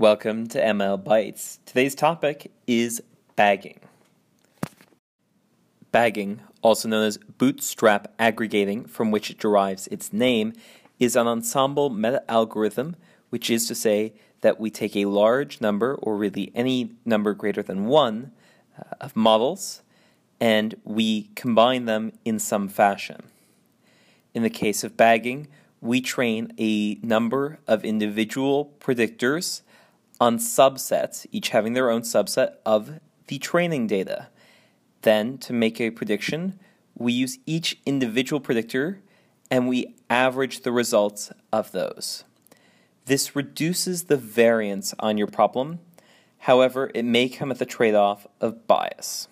Welcome to ML Bytes. Today's topic is bagging. Bagging, also known as bootstrap aggregating, from which it derives its name, is an ensemble meta algorithm, which is to say that we take a large number, or really any number greater than one, uh, of models, and we combine them in some fashion. In the case of bagging, we train a number of individual predictors on subsets, each having their own subset of the training data. Then, to make a prediction, we use each individual predictor and we average the results of those. This reduces the variance on your problem. However, it may come at the trade off of bias.